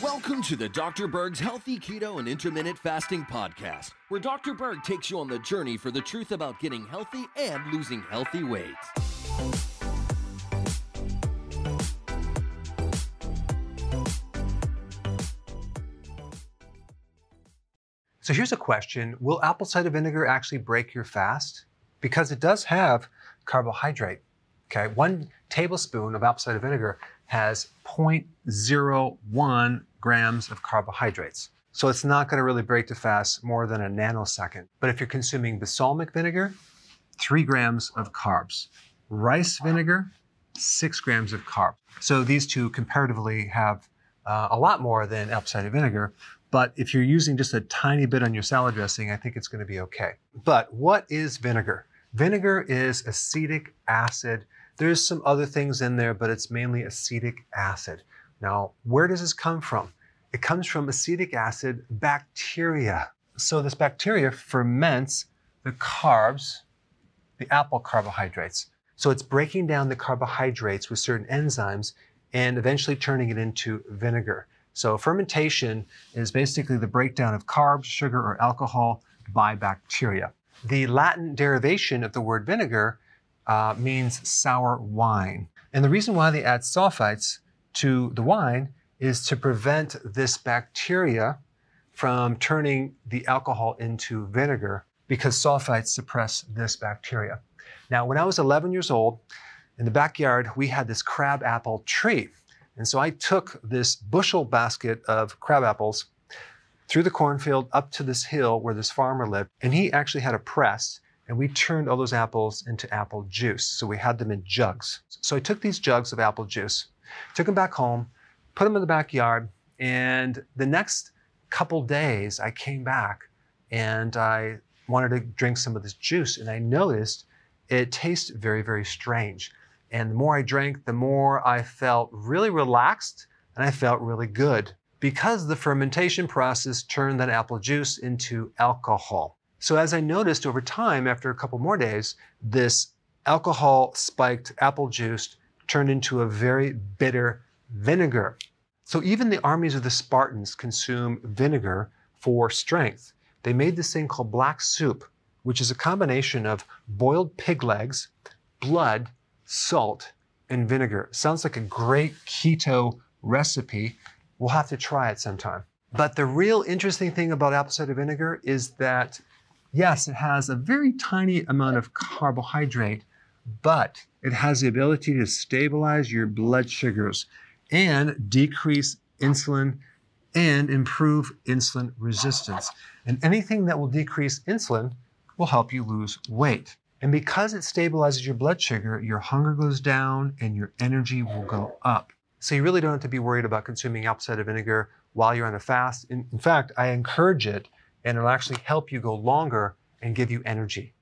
Welcome to the Dr. Berg's Healthy Keto and Intermittent Fasting Podcast, where Dr. Berg takes you on the journey for the truth about getting healthy and losing healthy weight. So here's a question Will apple cider vinegar actually break your fast? Because it does have carbohydrate. Okay, one tablespoon of apple cider vinegar has 0.01 grams of carbohydrates. So it's not going to really break the fast more than a nanosecond. But if you're consuming balsamic vinegar, three grams of carbs. Rice vinegar, six grams of carbs. So these two comparatively have uh, a lot more than apple cider vinegar. But if you're using just a tiny bit on your salad dressing, I think it's going to be okay. But what is vinegar? Vinegar is acetic acid. There's some other things in there, but it's mainly acetic acid. Now, where does this come from? It comes from acetic acid bacteria. So this bacteria ferments the carbs, the apple carbohydrates. So it's breaking down the carbohydrates with certain enzymes and eventually turning it into vinegar. So fermentation is basically the breakdown of carbs, sugar, or alcohol by bacteria. The Latin derivation of the word vinegar uh, means sour wine. And the reason why they add sulfites to the wine is to prevent this bacteria from turning the alcohol into vinegar because sulfites suppress this bacteria. Now, when I was 11 years old, in the backyard, we had this crab apple tree. And so I took this bushel basket of crab apples through the cornfield up to this hill where this farmer lived. And he actually had a press and we turned all those apples into apple juice. So we had them in jugs. So I took these jugs of apple juice, took them back home, put them in the backyard, and the next couple days I came back and I wanted to drink some of this juice and I noticed it tasted very, very strange. And the more I drank, the more I felt really relaxed and I felt really good because the fermentation process turned that apple juice into alcohol. So as I noticed over time, after a couple more days, this alcohol spiked apple juice turned into a very bitter vinegar. So even the armies of the Spartans consume vinegar for strength. They made this thing called black soup, which is a combination of boiled pig legs, blood, salt, and vinegar. Sounds like a great keto recipe. We'll have to try it sometime. But the real interesting thing about apple cider vinegar is that, yes, it has a very tiny amount of carbohydrate, but it has the ability to stabilize your blood sugars and decrease insulin and improve insulin resistance. And anything that will decrease insulin will help you lose weight. And because it stabilizes your blood sugar, your hunger goes down and your energy will go up. So you really don't have to be worried about consuming apple cider vinegar while you're on a fast. In, in fact, I encourage it and it'll actually help you go longer and give you energy.